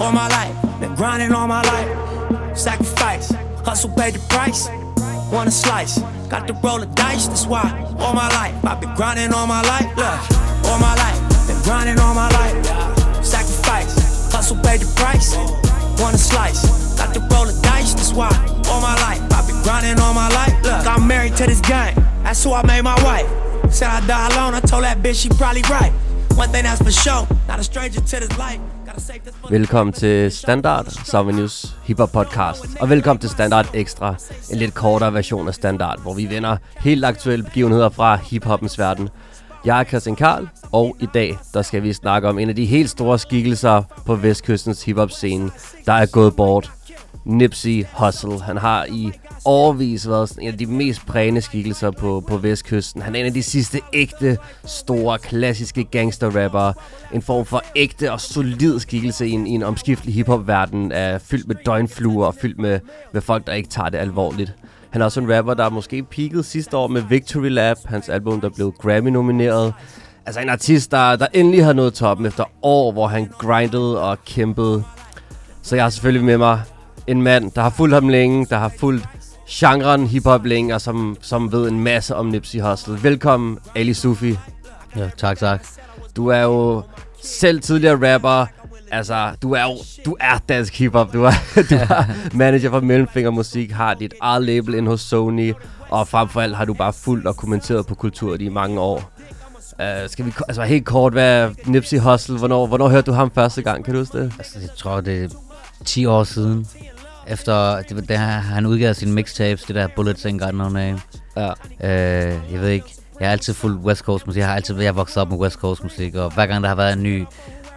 all my life. Been grinding all my life. Sacrifice, hustle paid the price. Want a slice, got to roll the dice. That's why all my life I've been grinding all my life. Look, all my life, been grinding all my life. Sacrifice, hustle paid the price. Want a slice, got to roll the dice. That's why all my life I've been grinding all my life. Look, I'm married to this game. That's who I made my wife. Said I die alone. I told that bitch she probably right. One thing that's for sure, not a stranger to this life. Velkommen til Standard Summer News Hiphop Podcast. Og velkommen til Standard Extra, en lidt kortere version af Standard, hvor vi vender helt aktuelle begivenheder fra hiphoppens verden. Jeg er Christian Karl, og i dag der skal vi snakke om en af de helt store skikkelser på vestkystens hiphop scene, der er gået bort. Nipsey Hussle. Han har i årvis været sådan en af de mest prægende skikkelser på, på vestkysten. Han er en af de sidste ægte, store, klassiske gangsterrapper. En form for ægte og solid skikkelse i en, i en omskiftelig hiphop-verden, er fyldt med døgnfluer og fyldt med, med folk, der ikke tager det alvorligt. Han er også en rapper, der måske peakede sidste år med Victory Lap, hans album, der blev Grammy-nomineret. Altså en artist, der, der endelig har nået toppen efter år, hvor han grindede og kæmpede. Så jeg har selvfølgelig med mig en mand, der har fulgt ham længe, der har fulgt genren hiphop længe, og som, som ved en masse om Nipsey Hussle. Velkommen, Ali Sufi. Ja, tak, tak. Du er jo selv tidligere rapper. Altså, du er jo du er dansk hiphop. Du er, du er manager for Mellemfinger Musik, har dit eget label ind hos Sony, og frem for alt har du bare fulgt og kommenteret på kultur i mange år. Uh, skal vi, altså helt kort, hvad Nipsey Hussle? Hvornår, hvornår hørte du ham første gang? Kan du huske det? Altså, jeg tror, det 10 år siden. Efter det, det, han udgav sine mixtapes, det der Bullets Ain't Got No Name. Ja. Øh, jeg ved ikke, jeg har altid fulgt West Coast musik. Jeg har altid jeg er vokset op med West Coast musik, og hver gang der har været en ny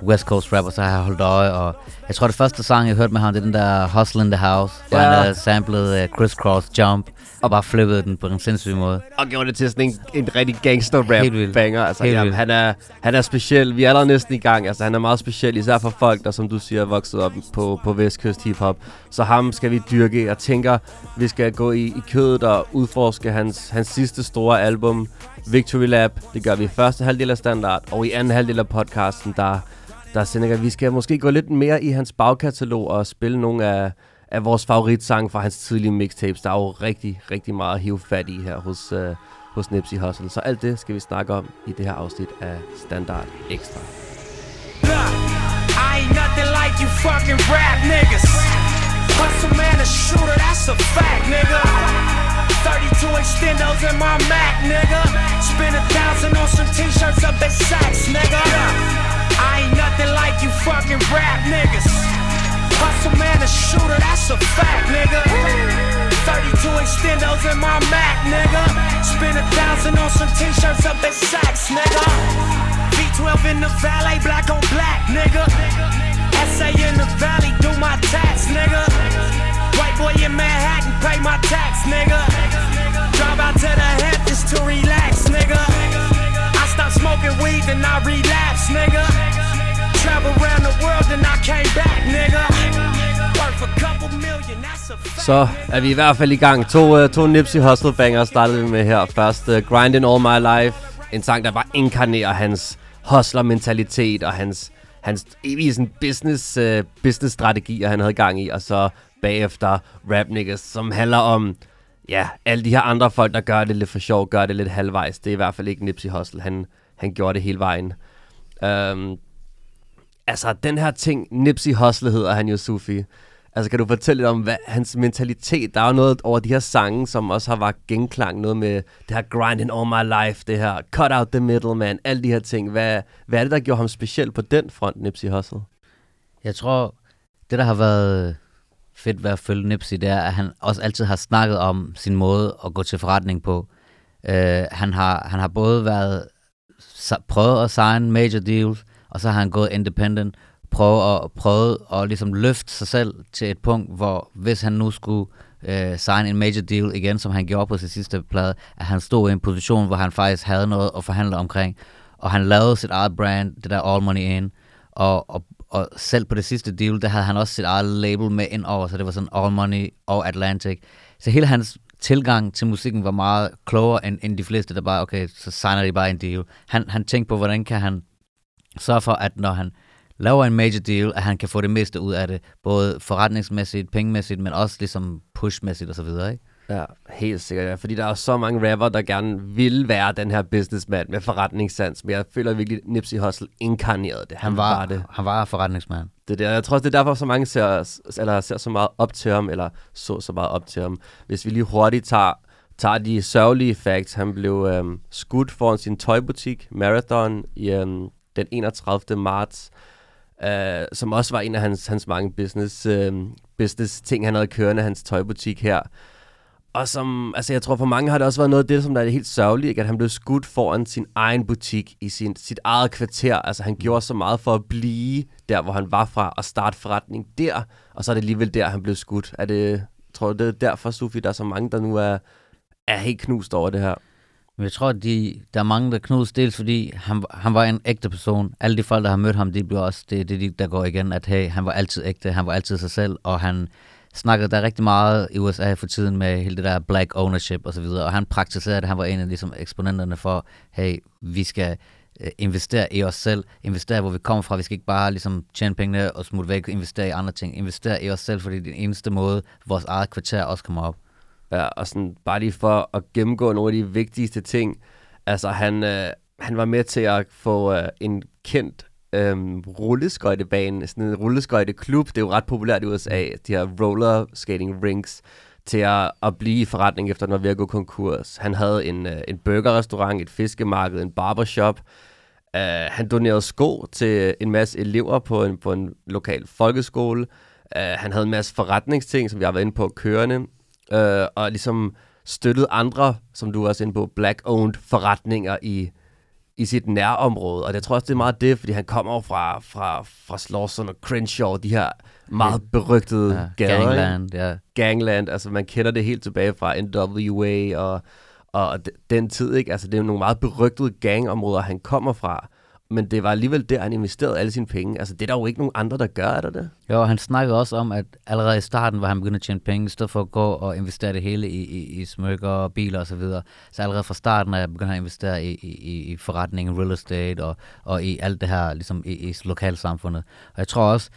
West Coast rapper, så har jeg holdt øje, og jeg tror, det første sang, jeg hørte med ham, det er den der Hustle in the House, hvor Ja. han uh, samplede uh, Crisscross Jump, og bare flippede den på en sindssyg måde. og gjorde det til sådan en, en rigtig gangster rap banger. Altså, Helt jamen, vildt. han, er, han er speciel. Vi er allerede næsten i gang. Altså, han er meget speciel, især for folk, der som du siger, er vokset op på, på vestkyst hiphop. Så ham skal vi dyrke. Jeg tænker, vi skal gå i, i kødet og udforske hans, hans sidste store album, Victory Lab. Det gør vi i første halvdel af standard, og i anden halvdel af podcasten, der, der Seneca. vi skal måske gå lidt mere i hans bagkatalog og spille nogle af, af vores favoritsange fra hans tidlige mixtapes. Der er jo rigtig, rigtig meget at hive fat i her hos, øh, hos Nipsey Hussle. Så alt det skal vi snakke om i det her afsnit af Standard Extra. I ain't nothing like you fucking rap niggas. Hustle man, a shooter, that's a fact, nigga. 32 extendos in my Mac, nigga. Spend a thousand on some t-shirts up at Saks, nigga. I ain't nothing like you fucking rap niggas. Hustle man, a shooter, that's a fact, nigga. 32 extendos in my Mac, nigga. Spend a thousand on some t-shirts up at Saks, nigga. V12 in the valet, black on black, nigga. Pay my tax, nigga. Drive out to the Hamptons to relax, nigga. I stopped smoking weed, then I relapsed, nigga. Travel around the world, then I came back, nigga. Worth a couple million, that's a. Så er vi i hvert fald i gang. To, uh, to Nipsey Hussle banger startede vi med her. Først uh, Grinding All My Life. En sang, der bare inkarnerer hans hustler-mentalitet og hans, hans evige sådan, business, uh, business-strategier, han havde gang i. Og så bagefter Rap Niggas, som handler om ja, alle de her andre folk, der gør det lidt for sjov, gør det lidt halvvejs. Det er i hvert fald ikke Nipsey Hussle. Han, han gjorde det hele vejen. Um, altså, den her ting, Nipsey Hussle hedder han jo, Sufi. Altså, kan du fortælle lidt om hvad, hans mentalitet? Der er jo noget over de her sange, som også har været genklang. Noget med det her grinding all my life, det her cut out the middle, man. Alle de her ting. Hvad, hvad er det, der gjorde ham speciel på den front, Nipsey Hussle? Jeg tror, det der har været fedt ved at følge Nipsey, det er, at han også altid har snakket om sin måde at gå til forretning på. Øh, han, har, han har både været prøvet at sign major deals, og så har han gået independent, prøvet at, prøvet at ligesom løfte sig selv til et punkt, hvor hvis han nu skulle øh, sign en major deal igen, som han gjorde på sin sidste plade, at han stod i en position, hvor han faktisk havde noget at forhandle omkring, og han lavede sit eget brand, det der All Money In, og, og, og selv på det sidste deal, der havde han også sit eget label med ind over, så det var sådan All Money og Atlantic. Så hele hans tilgang til musikken var meget klogere end, end de fleste, der bare, okay, så signer de bare en deal. Han, han tænkte på, hvordan kan han sørge for, at når han laver en major deal, at han kan få det meste ud af det, både forretningsmæssigt, pengemæssigt, men også ligesom pushmæssigt og så videre, ikke? Ja, helt sikkert. Ja. Fordi der er så mange rapper, der gerne vil være den her businessman med forretningssans. Men jeg føler virkelig, at Nipsey Hussle inkarnerede det. Han, han var, var det. Han var forretningsmand. Det der. Jeg tror også, det er derfor, så mange ser, eller ser så meget op til ham, eller så så meget op til ham. Hvis vi lige hurtigt tager, tager de sørgelige facts. Han blev øhm, skudt foran sin tøjbutik, Marathon, i øhm, den 31. marts. Øh, som også var en af hans, hans mange business, øhm, business ting, han havde kørende, hans tøjbutik her. Og som, altså jeg tror for mange har det også været noget af det, som der er helt sørgeligt, ikke? at han blev skudt foran sin egen butik i sin, sit eget kvarter. Altså han gjorde så meget for at blive der, hvor han var fra, og starte forretning der, og så er det alligevel der, han blev skudt. Er det, tror du, det er derfor, Sofie, der er så mange, der nu er, er helt knust over det her? Men jeg tror, at de, der er mange, der knust dels, fordi han, han var en ægte person. Alle de folk, der har mødt ham, de bliver også det, det, der går igen, at hey, han var altid ægte, han var altid sig selv, og han snakket der rigtig meget i USA for tiden med hele det der black ownership og så videre, og han praktiserede det, han var en af ligesom, eksponenterne for, hey, vi skal øh, investere i os selv, investere hvor vi kommer fra, vi skal ikke bare ligesom tjene pengene og smutte væk, investere i andre ting, investere i os selv, fordi det er den eneste måde, vores eget kvarter også kommer op. Ja, og sådan bare lige for at gennemgå nogle af de vigtigste ting, altså han, øh, han var med til at få øh, en kendt øhm, rulleskøjtebane, sådan en rulleskøjteklub. Det er jo ret populært i USA, de her roller skating rinks til at, at blive i forretning, efter når var ved at gå konkurs. Han havde en, øh, en burgerrestaurant, et fiskemarked, en barbershop. Øh, han donerede sko til en masse elever på en, på en lokal folkeskole. Øh, han havde en masse forretningsting, som vi har været inde på, kørende. Øh, og ligesom støttede andre, som du også er inde på, black-owned forretninger i i sit nærområde, og jeg tror også, det er meget det, fordi han kommer fra, fra, fra Slauson og Crenshaw, de her meget berygtede ja, gader. Gangland, ja. Gangland, altså man kender det helt tilbage fra NWA og, og den tid, ikke? Altså det er nogle meget berygtede gangområder, han kommer fra men det var alligevel der, han investerede alle sine penge. Altså, det er der jo ikke nogen andre, der gør, er der det? Jo, han snakkede også om, at allerede i starten var han begyndt at tjene penge, i stedet for at gå og investere det hele i, i, i smykker, biler osv. Så, videre. så allerede fra starten er jeg begyndt at investere i, i, i forretning, real estate og, og i alt det her, ligesom i, i lokalsamfundet. Og jeg tror også,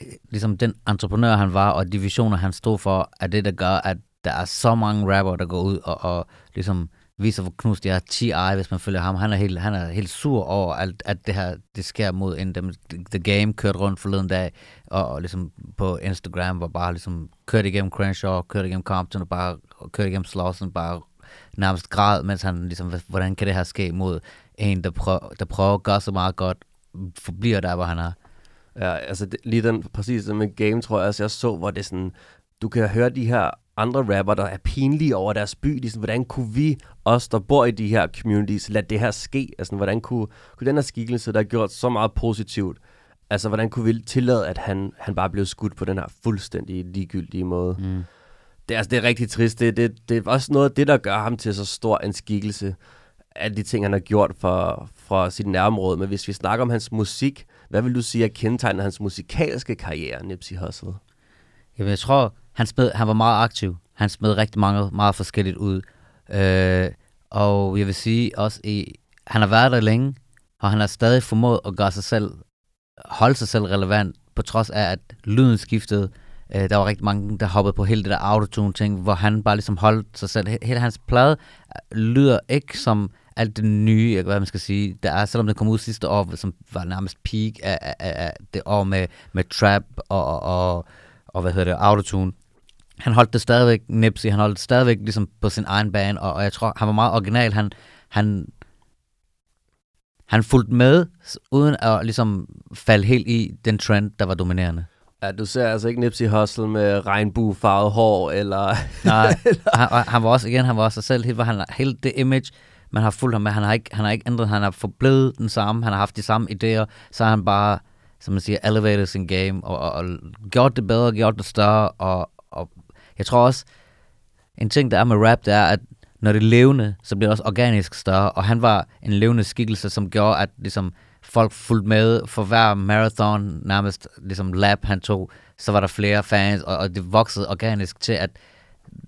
øh, ligesom den entreprenør han var, og de visioner han stod for, er det, der gør, at der er så mange rapper, der går ud og, og ligesom viser, hvor knust de er. T.I., hvis man følger ham, han er helt, han er helt sur over, at, at det her det sker mod en dem. The Game kørte rundt forleden dag, og, og ligesom på Instagram, var bare ligesom kørt igennem Crenshaw, kørt igennem Compton, og bare og kørt igennem Slauson, bare nærmest græd, mens han ligesom, hvordan kan det her ske mod en, der prøver, der prøver at gøre så meget godt, forbliver der, hvor han er. Ja, altså det, lige den, præcis med Game, tror jeg, altså jeg så, hvor det sådan, du kan høre de her andre rapper, der er pinlige over deres by. De sådan, hvordan kunne vi, os der bor i de her communities, lade det her ske? Altså, hvordan kunne, kunne den her skikkelse, der har gjort så meget positivt, altså, hvordan kunne vi tillade, at han, han bare blev skudt på den her fuldstændig ligegyldige måde? Mm. Det, er, altså, det er rigtig trist. Det, det, det er også noget af det, der gør ham til så stor en skikkelse. Alle de ting, han har gjort for, for sit nærområde. Men hvis vi snakker om hans musik, hvad vil du sige er kendetegnet hans musikalske karriere, Nipsey Hussle? Jamen, jeg tror, han, smed, han var meget aktiv. Han smed rigtig mange, meget forskelligt ud. Øh, og jeg vil sige også, i, han har været der længe, og han har stadig formået at gøre sig selv, holde sig selv relevant, på trods af, at lyden skiftede. Øh, der var rigtig mange, der hoppede på hele det der autotune-ting, hvor han bare ligesom holdt sig selv. Hele hans plade øh, lyder ikke som alt det nye, jeg hvad man skal sige, der er, selvom det kom ud sidste år, som var nærmest peak af, af, af det år med, med trap og, og, og, og hvad hedder det, autotune han holdt det stadigvæk Nipsey, han holdt det stadigvæk ligesom på sin egen bane, og, og jeg tror, han var meget original. Han, han, han fulgte med, uden at ligesom falde helt i den trend, der var dominerende. Ja, du ser altså ikke Nipsey Hussle med regnbuefarvet hår, eller... Nej, han, han, var også, igen, han var også sig selv, helt, han, hele det image, man har fulgt ham med, han har ikke, han har ikke ændret, han har forblevet den samme, han har haft de samme idéer, så har han bare, som man siger, elevated sin game, og, og, og gjort det bedre, gjort det større, og, og jeg tror også, en ting, der er med rap, det er, at når det er levende, så bliver det også organisk større, og han var en levende skikkelse, som gjorde, at ligesom, folk fulgte med for hver marathon, nærmest ligesom lap han tog, så var der flere fans, og, og det voksede organisk til, at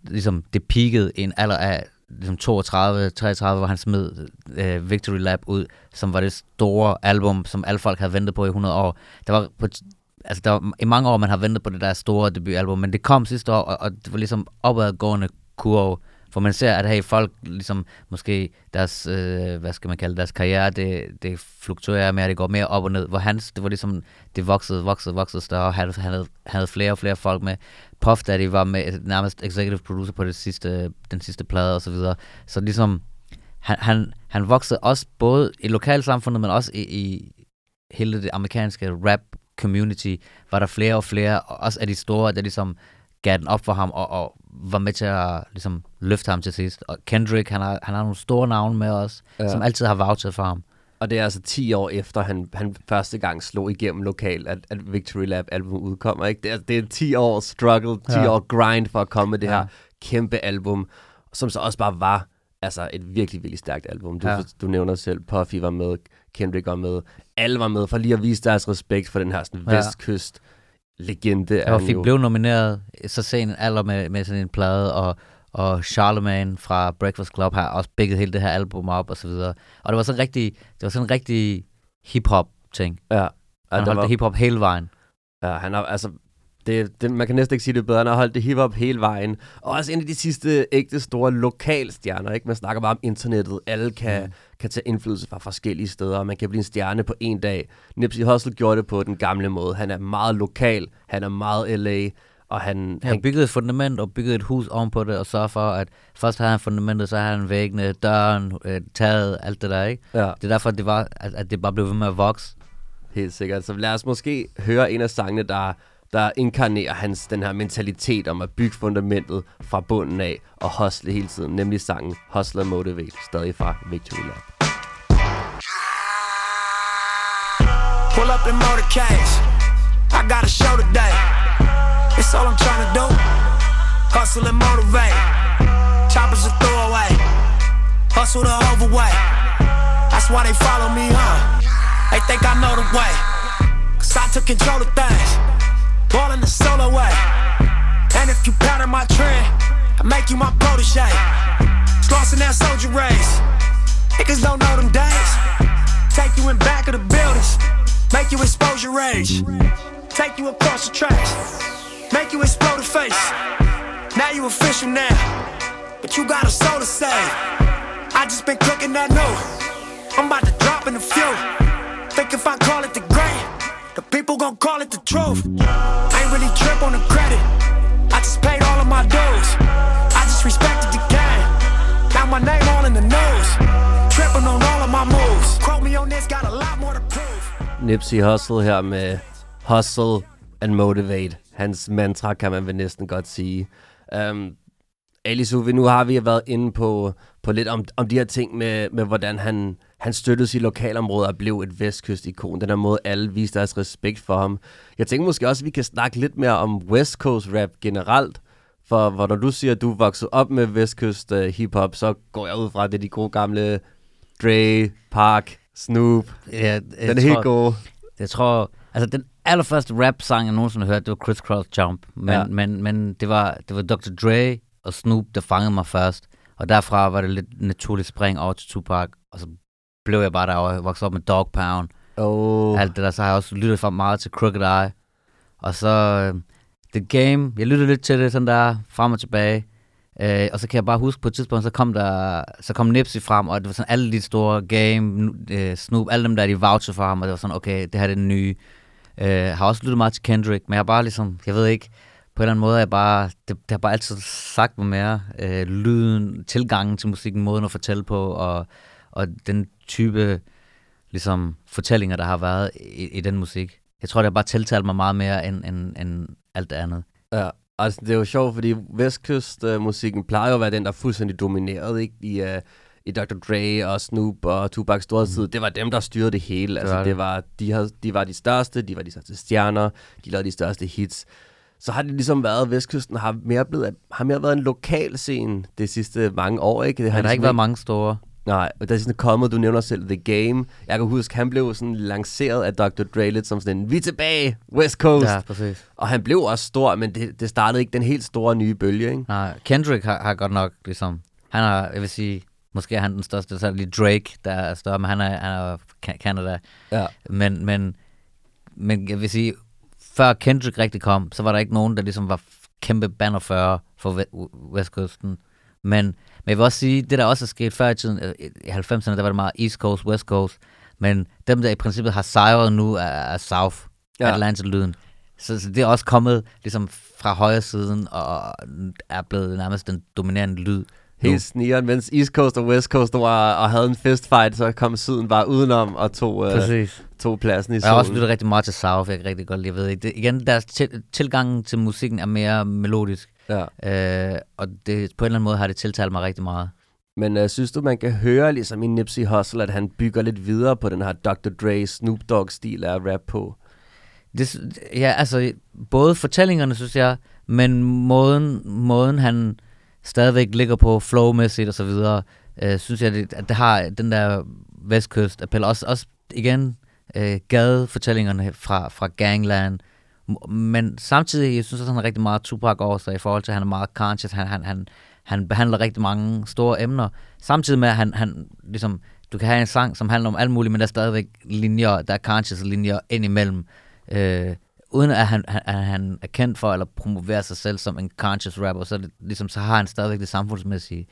ligesom, det peakede i en alder af ligesom 32, 33, hvor han smed øh, Victory Lab ud, som var det store album, som alle folk havde ventet på i 100 år. Der var på, altså der var, i mange år, man har ventet på det der store debutalbum, men det kom sidste år, og, og det var ligesom opadgående kurve, for man ser, at hey, folk ligesom, måske deres, øh, hvad skal man kalde deres karriere, det, det fluktuerer mere, det går mere op og ned, hvor hans, det var ligesom, det voksede, voksede, voksede større, og han havde, havde flere og flere folk med. Puff Daddy var med, øh, nærmest executive producer på det sidste, den sidste plade og så videre. Så ligesom, han, han, han voksede også både i lokalsamfundet, men også i, i hele det amerikanske rap community, var der flere og flere, og også af de store, der ligesom gav den op for ham, og, og var med til at ligesom, løfte ham til sidst. Og Kendrick, han har, han har nogle store navne med os, ja. som altid har vouchet for ham. Og det er altså 10 år efter, han, han første gang slog igennem lokalt, at, at Victory Lab album udkommer. Ikke? Det, er, det er 10 år struggle, 10 ja. år grind for at komme med det ja. her kæmpe album, som så også bare var altså et virkelig, virkelig stærkt album. Du, ja. du nævner selv, Puffy var med, Kendrick var med, alle var med, for lige at vise deres respekt for den her sådan, ja. vestkyst legende. Ja, og fik blev nomineret så sen alder med, med sådan en plade, og, og Charlemagne fra Breakfast Club har også bygget hele det her album op og så videre. Og det var sådan rigtig, det var sådan en rigtig hip-hop ting. Ja. Han holdt var... det hip-hop hele vejen. Ja, han har, altså, det, det, man kan næsten ikke sige det bedre. Han har holdt det hip-hop hele vejen. Og også en af de sidste ægte store lokalstjerner. Ikke? Man snakker bare om internettet. Alle kan, mm. kan tage indflydelse fra forskellige steder, og man kan blive en stjerne på en dag. Nipsey Hussle gjorde det på den gamle måde. Han er meget lokal. Han er meget LA. Og han, han byggede et fundament og byggede et hus ovenpå det, og så for, at først havde han fundamentet, så havde han væggene, døren, øh, taget, alt det der, ikke? Ja. Det er derfor, det var, at, at det bare blev ved med at vokse. Helt sikkert. Så lad os måske høre en af sangene, der der inkarnerer hans den her mentalitet om at bygge fundamentet fra bunden af og hustle hele tiden, nemlig sangen Hustler Motivate, stadig fra Victory Lab. Pull up in motorcades, I got a show today. It's all I'm trying to do, hustle and motivate. Choppers a throwaway, hustle the overweight. That's why they follow me, huh? They think I know the way, cause I took control of things. Ball in the solo way. And if you pattern my trend, I make you my protege. Crossing that soldier race. Niggas don't know them days. Take you in back of the buildings. Make you expose your rage. Take you across the tracks. Make you explode the face. Now you official now. But you got a soul to save. I just been cooking that new. I'm about to drop in a few. Think if I call it the the people gon' call it the truth. I ain't really trip on the credit. I just paid all of my dues. I just respected the game. Now my name all in the news. Tripping on all of my moves. Quote me on this, got a lot more to prove. Nipsey Hussle her med Hustle and Motivate. Hans mantra kan man vel næsten godt sige. Um, Alice nu har vi været inde på, på lidt om, om de her ting med, med hvordan han, han støttede sit lokalområde og blev et vestkystikon. Den her måde, alle viste deres respekt for ham. Jeg tænker måske også, at vi kan snakke lidt mere om West Coast rap generelt. For, hvor når du siger, at du voksede op med Vestkyst uh, hiphop, så går jeg ud fra, at det er de gode gamle Dre, Park, Snoop. Ja, den er tror, helt god. Jeg tror, altså den allerførste rap-sang, jeg nogensinde har hørt, det var Criss Cross Jump. Men, ja. men, men det, var, det var Dr. Dre og Snoop, der fangede mig først. Og derfra var det lidt naturligt spring over til Tupac, og så blev jeg bare der og voksede op med Dog Pound. Oh. Alt det der, så har jeg også lyttet for meget til Crooked Eye. Og så uh, The Game, jeg lyttede lidt til det sådan der, frem og tilbage. Uh, og så kan jeg bare huske på et tidspunkt, så kom der, så kom Nipsey frem, og det var sådan alle de store Game, uh, Snoop, alle dem der, de voucher for ham, og det var sådan, okay, det her er det nye. Uh, har også lyttet meget til Kendrick, men jeg har bare ligesom, jeg ved ikke, på en eller anden måde er jeg bare, det, det har bare altid sagt mig mere, uh, lyden, tilgangen til musikken, måden at fortælle på, og, og den type ligesom, fortællinger, der har været i, i den musik. Jeg tror, det har bare tiltalt mig meget mere end, end, end alt det andet. Ja, altså det er jo sjovt, fordi vestkystmusikken plejer jo at være den, der er fuldstændig domineret ikke? i, uh, i Dr. Dre og Snoop og Tupac storhedstid. Mm. Det var dem, der styrede det hele. Det altså, det. var, de, havde, de var de største, de var de største stjerner, de lavede de største hits. Så har det ligesom været, Vestkysten har mere, blevet, har mere været en lokal scene de sidste mange år. Ikke? Det har, har ligesom ikke været mange store. Nej, og der er sådan kommet, du nævner selv The Game. Jeg kan huske, han blev sådan lanceret af Dr. Dre lidt som sådan en, vi er tilbage, West Coast. Ja, præcis. Og han blev også stor, men det, det startede ikke den helt store nye bølge, ikke? Nej, Kendrick har, har godt nok ligesom Han er, jeg vil sige, måske er han den største, så er det lige Drake, der er større, men han er, han er Ca- Canada. Ja. Men, men, men jeg vil sige, før Kendrick rigtig kom, så var der ikke nogen, der ligesom var kæmpe bannerfører for ve- Vestkysten. Men, men jeg vil også sige, det der også er sket før i tiden, øh, i 90'erne, der var det meget East Coast, West Coast. Men dem, der i princippet har sejret nu, er, er South, ja. Atlanta-lyden. Så, så det er også kommet ligesom fra højre siden, og er blevet nærmest den dominerende lyd. Helt snigeren, mens East Coast og West Coast var og havde en fistfight, så kom syden bare udenom og tog, øh, tog pladsen i Og jeg har også solen. lyttet rigtig meget til South, jeg kan rigtig godt lide. Jeg ved ikke. Det, igen, deres til, tilgang til musikken er mere melodisk. Ja. Øh, og det, på en eller anden måde har det tiltalt mig rigtig meget. Men øh, synes du, man kan høre ligesom i Nipsey Hussle, at han bygger lidt videre på den her Dr. Dre, Snoop Dogg-stil af rap på? Det, ja, altså, både fortællingerne, synes jeg, men måden, måden han stadigvæk ligger på, flowmæssigt og så videre, øh, synes jeg, det, at det har den der vestkyst appel. Også, også igen, øh, gadefortællingerne fra, fra Gangland. Men samtidig, jeg synes også, han er rigtig meget Tupac over sig i forhold til, at han er meget conscious. Han, han, han, han behandler rigtig mange store emner. Samtidig med, at han, han ligesom, du kan have en sang, som handler om alt muligt, men der er stadigvæk linjer, der er conscious linjer ind imellem. Øh, uden at han, han, han- er kendt for, eller promoverer sig selv som en conscious rapper, så, det, ligesom, så har han stadigvæk det samfundsmæssige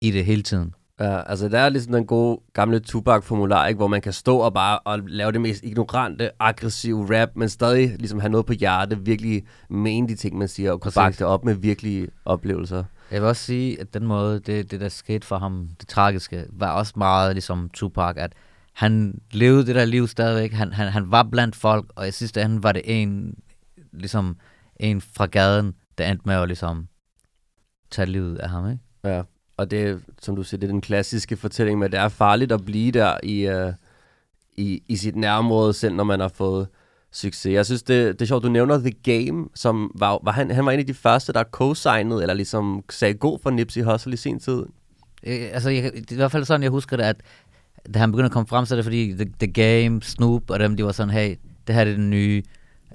i det hele tiden. Ja, altså der er ligesom den gode gamle Tupac-formular, ikke, hvor man kan stå og bare og lave det mest ignorante, aggressive rap, men stadig ligesom have noget på hjerte, virkelig mene de ting, man siger, og kunne bakke det op med virkelige oplevelser. Jeg vil også sige, at den måde, det, det der skete for ham, det tragiske, var også meget ligesom Tupac, at han levede det der liv stadigvæk. Han, han, han var blandt folk, og i sidste ende var det en, ligesom en fra gaden, der endte med at ligesom tage livet af ham, ikke? Ja, og det som du siger, det er den klassiske fortælling med, at det er farligt at blive der i, uh, i, i sit nærområde, selv når man har fået succes. Jeg synes, det, det er sjovt, du nævner The Game, som var, var han, han var en af de første, der co-signede, eller ligesom sagde god for Nipsey Hussle i sin tid. Øh, altså, jeg, det er i hvert fald sådan, jeg husker det, at da han begyndte at komme frem, så er det fordi The, The Game, Snoop og dem, de var sådan, hey, det her er det nye.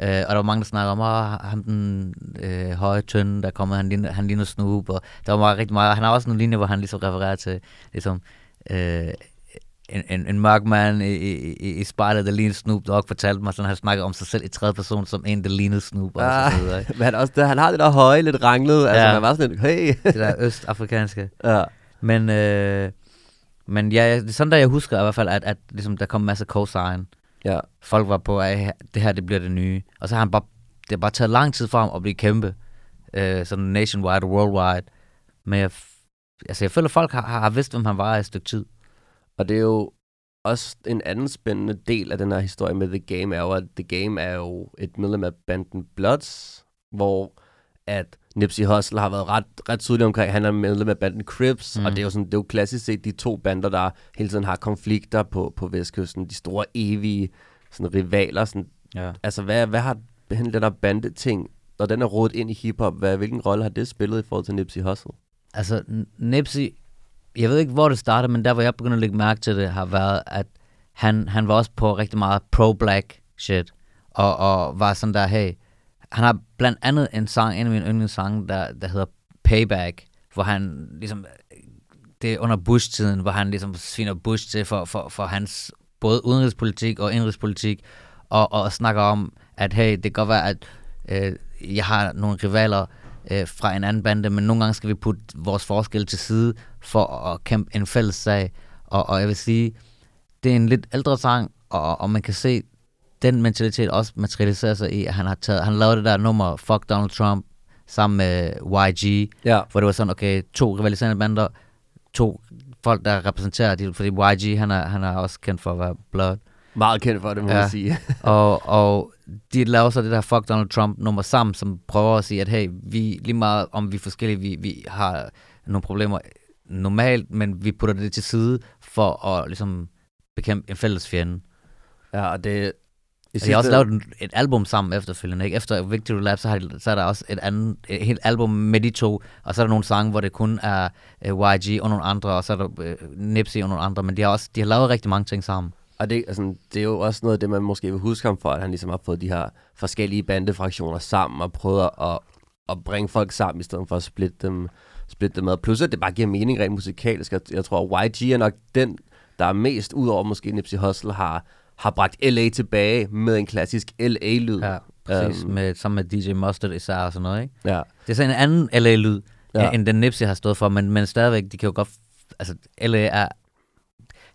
Øh, og der var mange, der snakkede om, åh, ham den øh, høje tynde, der kommer, han ligner, han ligner Snoop, og der var meget, rigtig meget. Han har også en linje, hvor han ligesom refererer til, ligesom, øh, en, en, en mørk mand i, i, i, spejlet, der lignede Snoop Dogg, fortalte mig, sådan, han snakker om sig selv i tredje person, som en, der lignede Snoop, og Ah, så videre. Men han, også, det, han har det der høje, lidt ranglet, altså Ja. man var sådan lidt, hey. Det der østafrikanske. ja. Men, øh, men ja, det er sådan der jeg husker i hvert fald, at, at ligesom, der kom en masse cosign. ja. Folk var på, at det her det bliver det nye. Og så har han bare, det har bare taget lang tid for ham at blive kæmpe. Øh, sådan nationwide og worldwide. Men jeg, altså, jeg føler, at folk har, har vidst, hvem han var i et stykke tid. Og det er jo også en anden spændende del af den her historie med The Game, er jo, at The Game er jo et medlem af banden Bloods, hvor at Nipsey Hussle har været ret, ret tydelig omkring, han er medlem af banden Crips, mm. Og det er, jo sådan, det er jo klassisk set de to bander, der hele tiden har konflikter på, på Vestkysten, de store evige sådan rivaler. Sådan, Ja. altså, hvad, hvad har den der bandeting, når den er rodet ind i hiphop, hvad, hvilken rolle har det spillet i forhold til Nipsey Hussle? Altså, Nipsey, jeg ved ikke, hvor det startede, men der, hvor jeg begyndte at lægge mærke til det, har været, at han, han var også på rigtig meget pro-black shit, og, og var sådan der, hey, han har blandt andet en sang, en af mine yndlingssange, der, der hedder Payback, hvor han ligesom, det er under Bush-tiden, hvor han ligesom sviner Bush til for, for, for hans både udenrigspolitik og indrigspolitik, og, og snakker om, at hey, det kan godt være, at øh, jeg har nogle rivaler øh, fra en anden bande, men nogle gange skal vi putte vores forskel til side for at kæmpe en fælles sag. Og, og jeg vil sige, det er en lidt ældre sang, og, og man kan se, den mentalitet også materialiserer sig i, at han har taget, han lavede det der nummer, Fuck Donald Trump, sammen med YG, Ja. hvor det var sådan, okay, to rivaliserende bander, to folk, der repræsenterer det, fordi YG, han er, han er også kendt for at være blood. Meget kendt for det, må Ja. man sige. og, og de laver så det der Fuck Donald Trump nummer sammen, som prøver at sige, at hey, vi lige meget om vi er forskellige, vi, vi har nogle problemer normalt, men vi putter det til side for at ligesom bekæmpe en fælles fjende. Ja, og det... De har også lavet et album sammen efterfølgende, ikke? Efter Victory Lab, så, har de, så er der også et andet, et helt album med de to, og så er der nogle sange, hvor det kun er uh, YG og nogle andre, og så er der uh, Nipsey og nogle andre, men de har også de har lavet rigtig mange ting sammen. Og det, altså, det er jo også noget af det, man måske vil huske ham for, at han ligesom har fået de her forskellige bandefraktioner sammen og prøvet at, at bringe folk sammen, i stedet for at splitte dem splitte det med. Plus at det bare giver mening rent musikalsk. Jeg, jeg tror, YG er nok den, der er mest, udover måske Nipsey Hussle, har, har bragt LA tilbage med en klassisk LA-lyd. Ja, præcis. Um, med, sammen med DJ Mustard især og sådan noget, ikke? Ja. Det er sådan en anden LA-lyd, ja. end den Nipsey har stået for, men, men stadigvæk, de kan jo godt... Altså, LA er...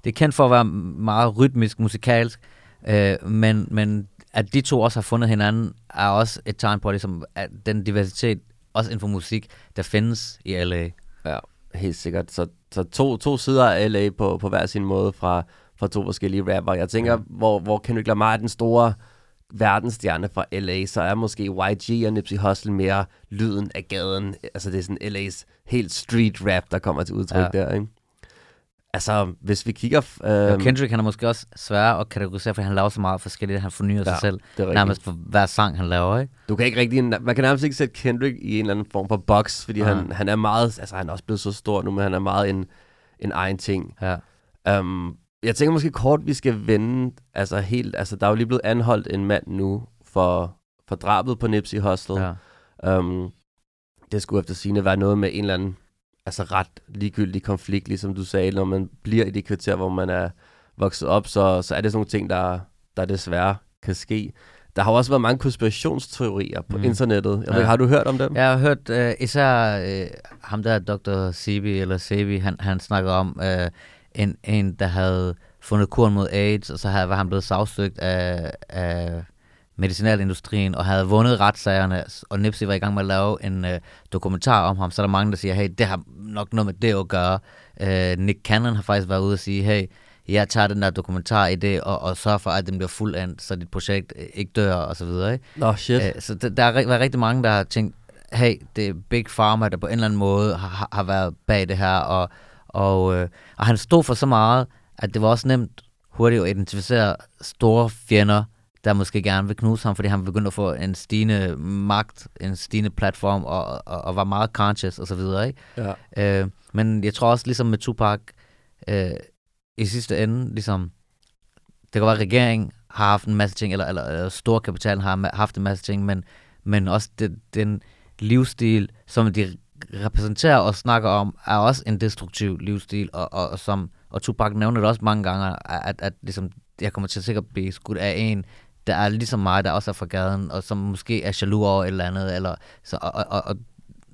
Det er kendt for at være meget rytmisk, musikalsk, øh, men, men at de to også har fundet hinanden, er også et tegn på, ligesom, at den diversitet, også inden for musik, der findes i LA. Ja, helt sikkert. Så, så to, to sider af LA på, på hver sin måde fra, fra to forskellige rapper. Jeg tænker, ja. hvor, hvor Kendrick Lamar er den store verdensstjerne fra LA, så er måske YG og Nipsey Hussle mere lyden af gaden. Altså det er sådan LA's helt street rap, der kommer til udtryk ja. Ja. der, ikke? Altså, hvis vi kigger... Øhm, Øh, Kendrick han er måske også svær at kategorisere, for han laver så meget forskelligt, han fornyer Ja, sig selv. det er. Nærmest for hver sang, han laver, ikke? Du kan ikke rigtig, man kan nærmest ikke sætte Kendrick i en eller anden form for box, fordi Nej. han, han er meget, altså han er også blevet så stor nu, men han er meget en, en egen ting. Ja. Um, jeg tænker måske kort, vi skal vende, altså helt, altså der er jo lige blevet anholdt en mand nu for, for drabet på Nipsey Hussle. ja. Um, det skulle efter sine være noget med en eller anden, altså ret ligegyldig konflikt, ligesom du sagde, når man bliver i det kvarter, hvor man er vokset op, så, så er det sådan nogle ting, der, der desværre kan ske. Der har også været mange konspirationsteorier på mm. Internettet. Jeg ved, Ja. ikke, har du hørt om dem? Jeg har hørt øh, især øh, ham der, Dr. Sebi, eller Sebi, han, han snakkede om øh, en, en, der havde fundet kuren mod AIDS, og så havde, var han blevet sagsøgt af, af medicinalindustrien, og havde vundet retssagerne, og Nipsey var i gang med at lave en øh, dokumentar om ham, så er der mange, der siger, hey, det har nok noget med det at gøre. Øh, Nick Cannon har faktisk været ude og sige, hey, jeg tager den der dokumentar i det, og, og sørger for, at den bliver fuldendt, så dit projekt øh, ikke dør, og så videre, ikke? Nå, shit. Øh, så der, har været rigtig mange, der har tænkt, hey, det er Big Pharma, der på en eller anden måde har- har været bag det her, og, og, øh, og han stod for så meget, at det var også nemt hurtigt at identificere store fjender, der måske gerne vil knuse ham, fordi han begyndte at få en stigende magt, en stigende platform, og, og, og var meget conscious og så videre, ikke? Ja. Øh, men jeg tror også, ligesom med Tupac, øh, i sidste ende, ligesom, det kan være, at regeringen har haft en masse ting, eller, eller, eller stor kapital har haft en masse ting, men, men også det, den livsstil, som de repræsenterer og snakker om, er også en destruktiv livsstil, og, og, og som og Tupac nævner det også mange gange, at, at, at ligesom, jeg kommer til at sikkert blive skudt af en, der er ligesom mig, der også er fra gaden, og som måske er jaloux over et eller andet, eller, så, og, og, og,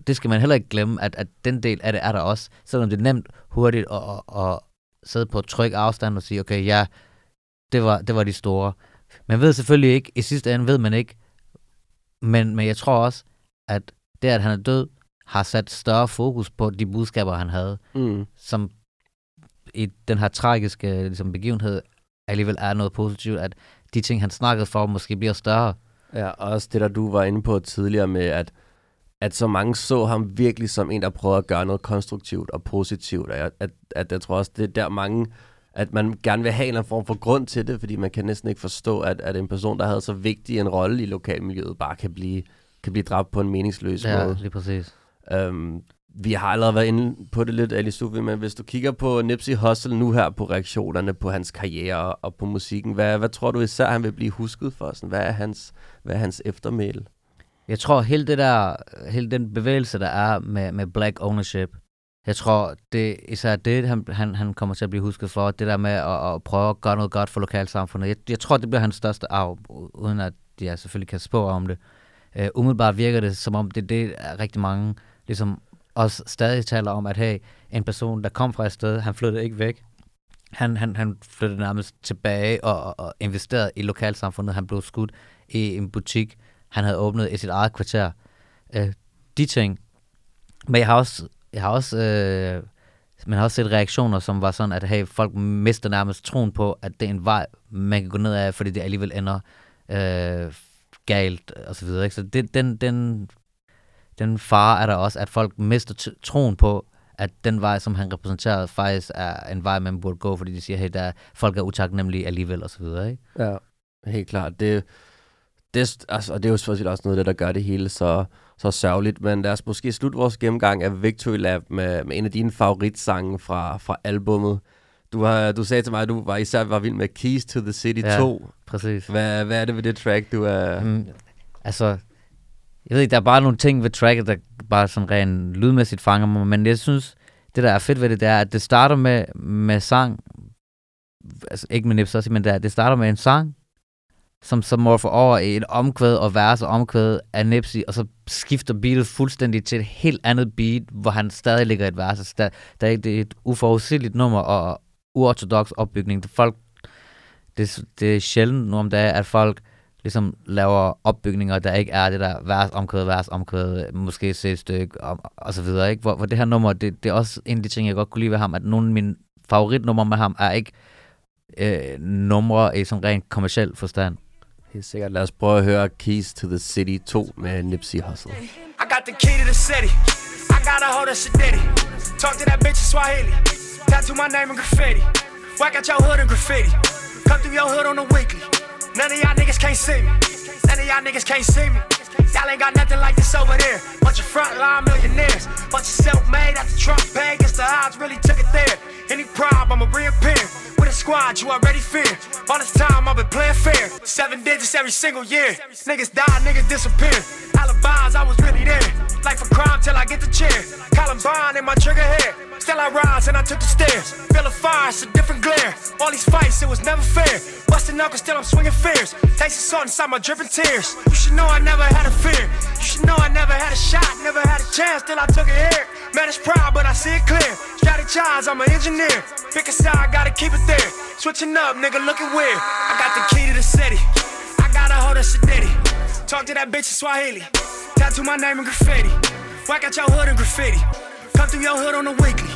det skal man heller ikke glemme, at, at den del af det er der også, selvom det er nemt, hurtigt at, at, at sidde på tryg afstand og sige, okay, ja, det var, det var de store. Man ved selvfølgelig ikke, i sidste ende ved man ikke, men, men jeg tror også, at det, at han er død, har sat større fokus på de budskaber, han havde, Mm. som i den her tragiske ligesom, begivenhed alligevel er noget positivt, at de ting, han snakkede for, måske bliver større. Ja, og også det, der du var inde på tidligere med, at, at så mange så ham virkelig som en, der prøvede at gøre noget konstruktivt og positivt. Jeg, at, at jeg tror også, det er der mange, at man gerne vil have en eller anden form for grund til det, fordi man kan næsten ikke forstå, at, at en person, der havde så vigtig en rolle i lokalmiljøet, bare kan blive, kan blive dræbt på en meningsløs Ja, måde. lige præcis. Um, vi har allerede været inde på det lidt, Ali Sufi, men hvis du kigger på Nipsey Hussle nu her på reaktionerne på hans karriere og på musikken, hvad, hvad tror du især, han vil blive husket for? Sådan, hvad, er hans, hvad er hans eftermæl? Jeg tror, hele det der, hele den bevægelse, der er med, med black ownership, jeg tror, det især det, han, han, han kommer til at blive husket for, det der med at, at prøve at gøre noget godt for lokalsamfundet. Jeg, jeg tror, det bliver hans største arv, uden at jeg selvfølgelig kan spå om det. Uh, umiddelbart virker det, som om det er det, er rigtig mange ligesom også stadig taler om, at hey, en person, der kom fra et sted, han flyttede ikke væk. Han, han, han flyttede nærmest tilbage og, og, og investerede i lokalsamfundet. Han blev skudt i en butik, han havde åbnet i sit eget kvarter. Øh, de ting. Men jeg har også, jeg har også, øh, man har også set reaktioner, som var sådan, at hey, folk mister nærmest troen på, at det er en vej, man kan gå ned af, fordi det alligevel ender øh, galt og så videre. Ikke? Så det, den, den, den fare er der også, at folk mister troen på, at den vej, som han repræsenterede, faktisk er en vej, man burde gå, fordi de siger, hey, der, folk er utaknemmelige alligevel og så videre. Ikke? Ja, helt klart. Det, det, altså, og det er jo selvfølgelig også noget af det, der gør det hele så, så sørgeligt. Men lad os måske slutte vores gennemgang af Victory Lab med, med en af dine favoritsange fra, fra albummet. Du, har, du sagde til mig, at du var især var vild med Keys to the City Ja. 2. Præcis. Hvad, hvad er det ved det track, du er... Mm, altså, jeg ved ikke, der er bare nogle ting ved tracket, der bare sådan rent lydmæssigt fanger mig, men jeg synes, det der er fedt ved det, det er, at det starter med, med sang, altså ikke med Nipsey, men det, er, det starter med en sang, som så morfer over i et omkvæd og vers og omkvæd af Nipsey, og så skifter beatet fuldstændig til et helt andet beat, hvor han stadig ligger et vers. Altså, der, der det er et uforudsigeligt nummer og uortodox opbygning. Det, folk, det, det er sjældent nu om dagen, at folk ligesom laver opbygninger, der ikke er det der vers, omkvæd, vers, omkvæd, måske se et stykke, og, og så videre. Ikke? Hvor, hvor det her nummer, det, det er også en af de ting, jeg godt kunne lide ved ham, at nogle af mine favoritnumre med ham er ikke øh, numre i sådan rent kommersiel forstand. Helt sikkert. Lad os prøve at høre Keys to the City 2 med Nipsey Hussle. I got the key to the city. I got a hold of shit Talk to that bitch in Swahili. Tattoo my name in graffiti. Whack out your hood in graffiti. Come through your hood on the weekly. None of y'all niggas can't see me. None of y'all niggas can't see me. Y'all ain't got nothing like this over there. Bunch of frontline millionaires. Bunch of self-made after Trump paid. Guess the odds really took it there. Any problem, I'ma reappear. With a squad you already fear. All this time I've been playing fair. Seven digits every single year. Niggas die, niggas disappear. Alibis, I was really there. Life a crime till I get the chair. Columbine in my trigger hair. Still I rise and I took the stairs. Feel a fire, it's a different glare. All these fights, it was never fair. Busting knuckles, still I'm swinging fears. Taste the salt inside my dripping tears. You should know I never had a fear. You should know I never had a shot, never had a chance till I took it here. Man, it's proud, but I see it clear. Strategize, I'm an engineer. Pick a side, gotta keep it there. Switching up, nigga, looking weird. I got the key to the city. I got a hold of Sadiddy. Talk to that bitch in Swahili. Tattoo my name in graffiti. Whack out your hood in graffiti. Come through your hood on the weekly.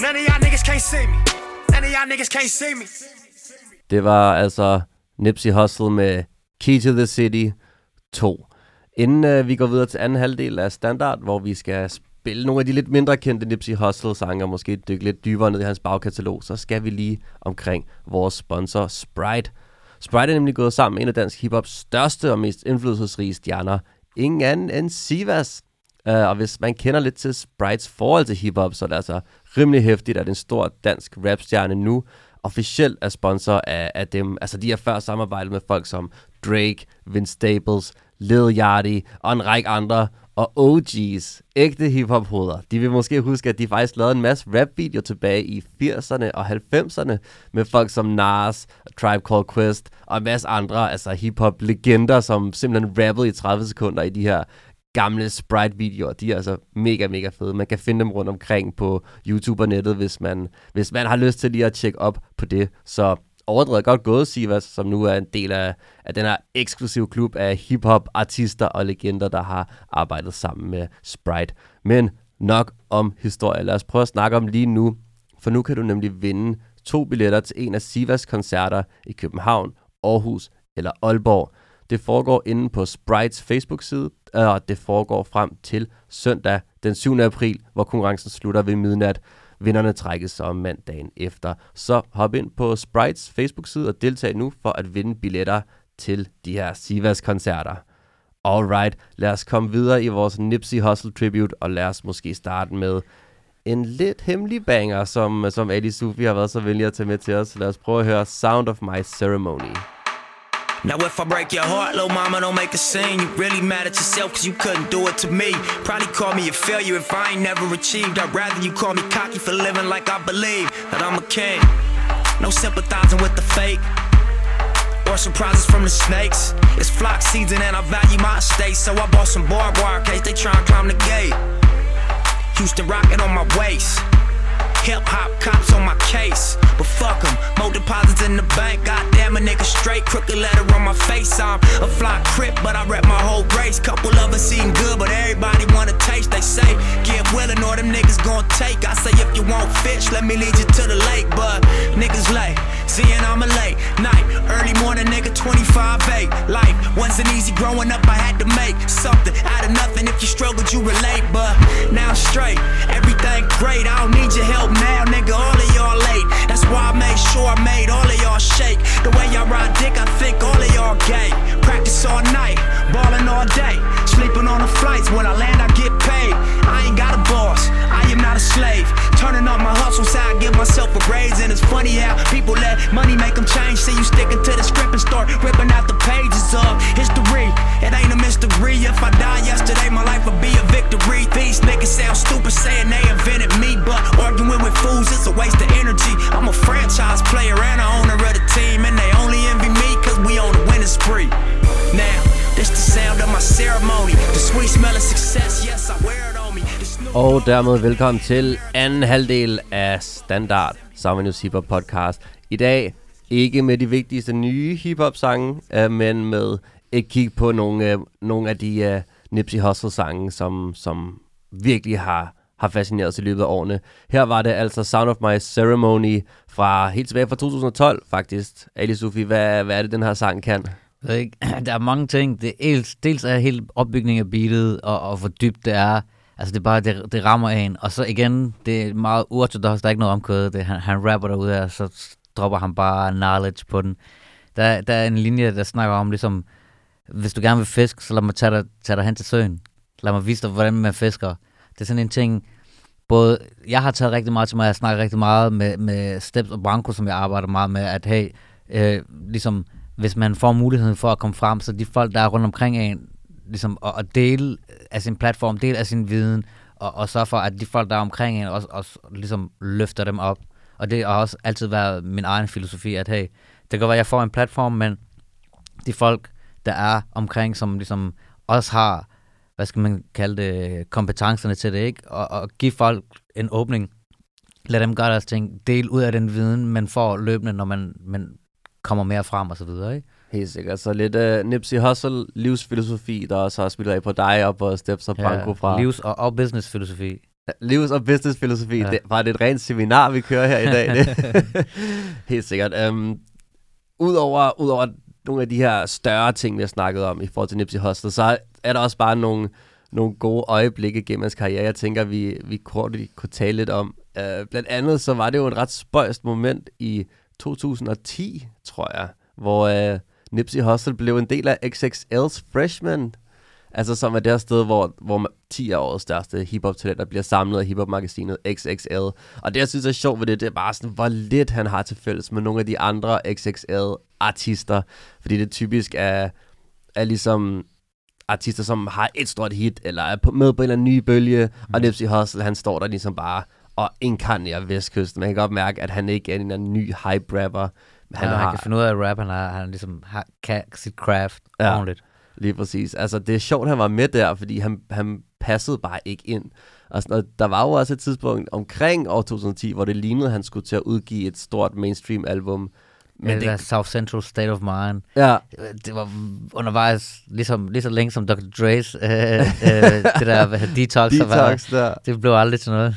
None of y'all niggas can't see me. None of y'all niggas can't see me. Det var altså Nipsey Hussle med Key to the City 2. Inden uh, vi går videre til anden halvdel af Standard, hvor vi skal spille nogle af de lidt mindre kendte Nipsey Hussle-sanger, måske dykke lidt dybere ned i hans bagkatalog, så skal vi lige omkring vores sponsor Sprite. Sprite er nemlig gået sammen med en af dansk hiphops største og mest indflydelsesrige stjerner, ingen anden end Sivas. Uh, og hvis man kender lidt til Sprites forhold til hiphop, så er det altså rimelig hæftigt, at en stor dansk rapstjerne nu officielt er sponsor af, af dem. Altså, de har før samarbejdet med folk som Drake, Vince Staples, Lil Yachty og en række andre. Og OG's, ægte hiphop-hoveder, de vil måske huske, at de faktisk lavede en masse rap-videoer tilbage i 80'erne og 90'erne med folk som Nas, Tribe Called Quest og en masse andre, altså hiphop-legender, som simpelthen rappede i 30 sekunder i de her gamle Sprite-videoer. De er altså mega, mega fede. Man kan finde dem rundt omkring på YouTube og nettet, hvis man, hvis man har lyst til lige at tjekke op på det. Så overdrevet godt gået, Sivas, som nu er en del af, af den her eksklusive klub af hip-hop-artister og legender, der har arbejdet sammen med Sprite. Men nok om historie. Lad os prøve at snakke om lige nu, for nu kan du nemlig vinde to billetter til en af Sivas koncerter i København, Aarhus eller Aalborg. Det foregår inde på Sprites Facebook-side, og det foregår frem til søndag den 7. april, hvor konkurrencen slutter ved midnat. Vinderne trækkes om mandagen efter. Så hop ind på Sprites Facebook-side og deltag nu for at vinde billetter til de her Sivas-koncerter. Alright, lad os komme videre i vores Nipsey Hustle Tribute, og lad os måske starte med en lidt hemmelig banger, som, som Ali Sufi har været så venlig at tage med til os. Lad os prøve at høre Sound of My Ceremony. Now if I break your heart, little mama, don't make a scene. You really mad at yourself cause you couldn't do it to me. Probably call me a failure if I ain't never achieved. I'd rather you call me cocky for living like I believe that I'm a king. No sympathizing with the fake. Or surprises from the snakes. It's flock season and I value my estate. So I bought some barbed wire case they try and climb the gate. Houston rocket on my waist. Hip hop cops on my case. But fuck them, more deposits in the bank. Goddamn a nigga straight, crooked letter on my face. I'm a fly crip, but I rep my whole race. Couple of us eating good, but everybody wanna taste. They say, get willing or them niggas gon' take. I say, if you want fish, let me lead you to the lake. But niggas late, seeing I'm a late night. Early morning, nigga, 25 8. Life wasn't easy growing up, I had to make something out of nothing. If you struggled, you relate. But now straight, everything great. I don't need your help now, nigga. All of y'all late. That's why I made sure I made all of y'all shake. The way y'all ride dick, I think all of y'all gay. Practice all night, ballin' all day. Sleeping on the flights, when I land, I get paid. I ain't got a boss, I am not a slave. Turning up my hustle, I give myself a raise. And it's funny how people let money make them change. See you sticking Og dermed velkommen til anden halvdel af Standard Summer News Hip Hop Podcast. I dag ikke med de vigtigste nye hip hop sange, øh, men med et kig på nogle, øh, nogle af de øh, Nipsey Hussle sange, som, som virkelig har, har fascineret os i løbet af årene. Her var det altså Sound of My Ceremony fra helt tilbage fra 2012 faktisk. Ali Sufi, hvad, hvad er det, den her sang kan? Ved ikke, Der er mange ting. Det er dels, dels er hele opbygningen af beatet, og, og hvor dybt det er. Altså det er bare, det, det rammer en. Og så igen, det er meget uortodox, der er ikke noget omkødet. Det, han, han rapper derude, og så dropper han bare knowledge på den. Der, der er en linje, der snakker om ligesom, hvis du gerne vil fiske, så lad mig tage dig, tage dig hen til søen. Lad mig vise dig, hvordan man fisker. Det er sådan en ting, både, jeg har taget rigtig meget til mig, jeg snakker rigtig meget med, med Steps og Branko, som jeg arbejder meget med, at hey, øh, ligesom, hvis man får muligheden for at komme frem, så de folk, der er rundt omkring en, ligesom, at, at dele af sin platform, dele af sin viden, og, og så for, at de folk, der er omkring en, også, også ligesom løfter dem op. Og det har også altid været min egen filosofi, at hey, det kan godt være, at jeg får en platform, men de folk, der er omkring, som ligesom også har, hvad skal man kalde det, kompetencerne til det, ikke? Og, og give folk en åbning. Lad dem gøre deres ting. Del ud af den viden, man får løbende, når man, man kommer mere frem og så videre, ikke? Helt sikkert. Så lidt uh, Nipsey Hussle livsfilosofi, der også har spillet af på dig og på Steps og Branko fra... Livs- og, og business-filosofi. Livs- og businessfilosofi. Ja. Ja. Det var det et rent seminar, vi kører her i dag. Det. Helt sikkert. Um, Udover, udover nogle af de her større ting, vi har snakket om i forhold til Nipsey Hussle, så er der også bare nogle, nogle gode øjeblikke gennem hans karriere, jeg tænker, vi, vi kort kunne tale lidt om. Uh, blandt andet så var det jo et ret spøjst moment i 2010, tror jeg, hvor uh, Nipsey Hussle blev en del af XXL's Freshman Altså som er det her sted, hvor, hvor man- 10 af årets største hiphop-talenter bliver samlet af hiphop-magasinet XXL. Og det, jeg synes er sjovt ved det, det er bare sådan, hvor lidt han har til fælles med nogle af de andre XXL-artister. Fordi det typisk er, er ligesom artister, som har et stort hit, eller er med på en eller anden ny bølge, og Nipsey Hussle, han står der ligesom bare og inkarnerer Vestkysten. Man kan godt mærke, at han ikke er en eller anden ny hype-rapper. Han, han han har, kan finde ud af at rap, han, har, han ligesom har, kan sit craft Ja. ja. ordentligt. Lige præcis. Altså, det er sjovt, han var med der, fordi han, han passede bare ikke ind. Og sådan, noget. der var jo også et tidspunkt omkring år 2010, hvor det lignede, at han skulle til at udgive et stort mainstream-album. Men Men det, der South Central State of Mind. ja, Det var undervejs ligesom, lige så længe som Dr. Dre's, øh, øh, det der detox. Detox der. Det blev aldrig til noget.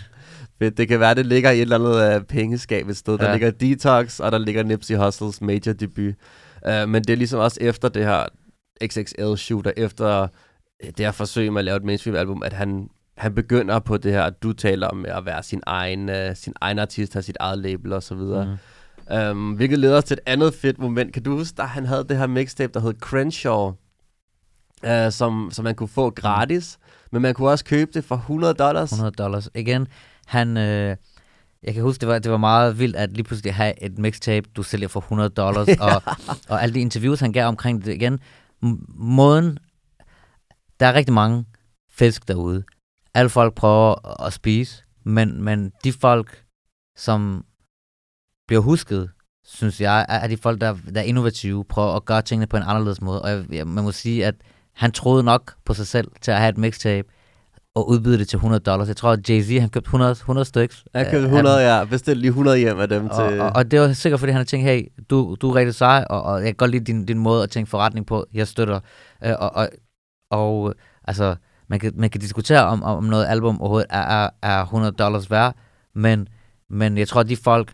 Fedt. Det kan være, det ligger i et eller andet uh, pengeskab et sted. Der Ja. ligger Detox, og der ligger Nipsey Hussles major debut. Uh, men det er ligesom også efter det her XXL-shooter, efter øh, det her forsøg med at lave et mainstream-album, at han, han begynder på det her, du taler om med at være sin egen, uh, sin egen artist, have sit eget label og så videre. Mm. Um, hvilket leder os til et andet fedt moment. Kan du huske, da han havde det her mixtape, der hed Crenshaw, uh, som, som man kunne få gratis, men man kunne også købe det for 100 dollars. 100 dollars. Igen, han... Øh, jeg kan huske, det var, det var meget vildt at lige pludselig have et mixtape, du sælger for 100 dollars, og, og alle de interviews, han gav omkring det igen. Måden, der er rigtig mange fisk derude. Alle folk prøver at spise, men, men de folk, som bliver husket, synes jeg, er, er de folk, der, der er innovative, prøver at gøre tingene på en anderledes måde. Og jeg, jeg, man må sige, at han troede nok på sig selv til at have et mixtape, og udbyde det til 100 dollars. Jeg tror, at Jay-Z han købte 100, 100 stykker. Af- købte af 100, dem. ja. Bestilte lige 100 hjem af dem til... Og, og, og det var sikkert, fordi han har tænkt, hey, du, du er rigtig sej, og, og jeg kan godt lide din, din måde at tænke forretning på. Jeg støtter. Øh, og, og, og altså, man kan, man kan diskutere, om, om noget album overhovedet er, er, er 100 dollars værd, men, men jeg tror, at de folk,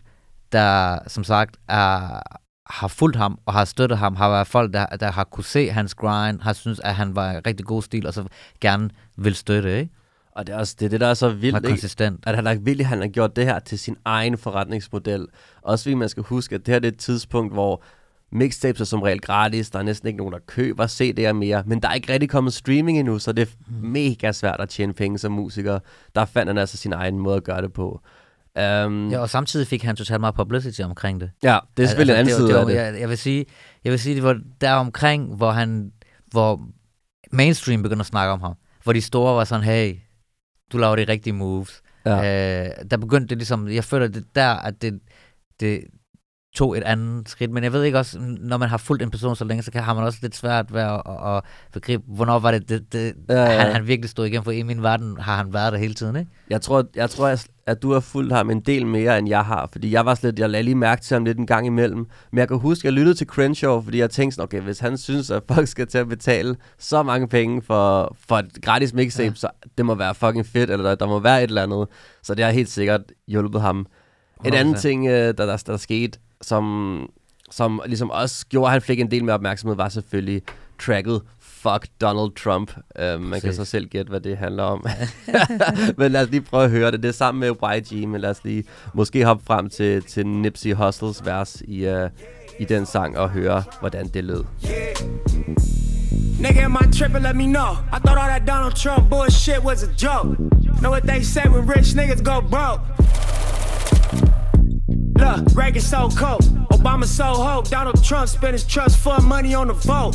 der som sagt er, har fulgt ham og har støttet ham, har været folk, der, der har kunne se hans grind, har synes, at han var en rigtig god stil, og så gerne vil støtte, ikke? Og det er også det, er det der er så vildt, ikke? konsistent. at han har virkelig han har gjort det her til sin egen forretningsmodel. Også fordi man skal huske, at det her det er et tidspunkt, hvor mixtapes er som regel gratis, der er næsten ikke nogen, der køber CD'er mere, men der er ikke rigtig kommet streaming endnu, så det er mega svært at tjene penge som musiker. Der fandt han altså sin egen måde at gøre det på. Um, Ja, og samtidig fik han totalt meget publicity omkring det. ja, det er selvfølgelig altså, en anden side af det. Jeg, jeg vil sige, jeg vil sige, det var der omkring, hvor han, hvor mainstream begynder at snakke om ham. Hvor de store var sådan, hey, du laver de rigtige moves. Ja. Øh, der begyndte det ligesom, jeg føler det der, at det, det, tog et andet skridt. Men jeg ved ikke også, når man har fulgt en person så længe, så kan, har man også lidt svært ved at, at, at begribe, hvornår var det, det, det Ja, ja. Han, han virkelig stod igen, for i min verden har han været der hele tiden, ikke? Jeg tror, jeg tror at- at du har fulgt ham en del mere, end jeg har. Fordi jeg var slet, jeg lagde lige mærke til ham lidt en gang imellem. Men jeg kan huske, at jeg lyttede til Crenshaw, fordi jeg tænkte sådan, okay, hvis han synes, at folk skal til at betale så mange penge for, for et gratis mixtape, ja. Så det må være fucking fedt, eller der, der må være et eller andet. Så det har helt sikkert hjulpet ham. En anden 100%. ting, øh, der, der, der skete, som, som ligesom også gjorde, at han fik en del mere opmærksomhed, var selvfølgelig tracket Fuck Donald Trump. Uh, man kan så selv gætte, hvad det handler om. men lad os lige prøve at høre det. Det er sammen med YG, men lad os lige måske hoppe frem til, til Nipsey Hussles vers i, uh, i den sang og høre, hvordan det lød. Nigga, am I tripping? Let me know. I thought all that Donald Trump bullshit was a joke. Know what they say when rich niggas go broke? Look, so cold, Obama so hope. Donald Trump spent his trust fund money on the vote.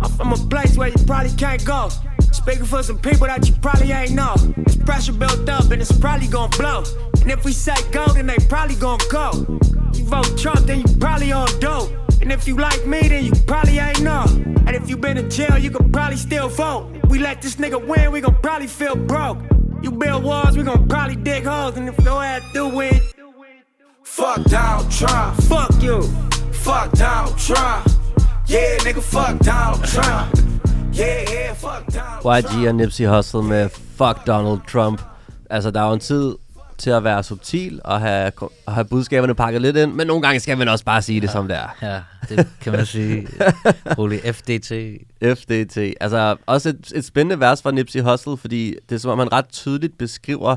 I'm from a place where you probably can't go. Speaking for some people that you probably ain't know. It's pressure built up and it's probably gonna blow. And if we say go, then they probably gonna go. You vote Trump, then you probably on dope. And if you like me, then you probably ain't know. And if you been in jail, you could probably still vote. We let this nigga win, we gon' probably feel broke. You build walls, we gon' probably dig holes. And if your ass do win, Fuck Donald Trump. fuck you. Fuck Donald Trump. Yeah, nigga, fuck Donald Trump. Yeah, yeah, fuck Donald YG og Nipsey Hussle med Fuck Donald Trump. Altså, der er jo en tid til at være subtil og have, og have budskaberne pakket lidt ind, men nogle gange skal man også bare sige det, som det er. Ja, det kan man sige. Rolig FDT. FDT. Altså, også et, et spændende vers fra Nipsey Hussle, fordi det er som om, han ret tydeligt beskriver,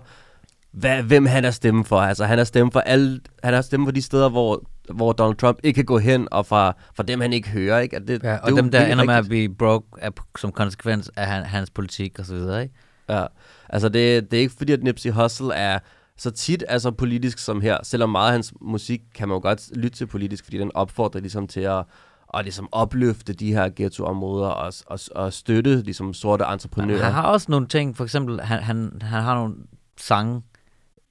hvad, hvem han er stemme for. Altså, han er stemme for alle, han er stemme for de steder, hvor, hvor Donald Trump ikke kan gå hen, og for, for dem, han ikke hører. Ikke? At Det, Ja, det og jo dem, der ender med at rigtigt. blive broke er som konsekvens af han, hans politik og så videre, ikke? Ja, altså det, det er ikke fordi, at Nipsey Hussle er så tit er så politisk som her, selvom meget af hans musik kan man jo godt lytte til politisk, fordi den opfordrer ligesom til at, at ligesom opløfte de her ghettoområder og, og, og støtte ligesom sorte entreprenører. Han har også nogle ting, for eksempel, han, han, han har nogle sange,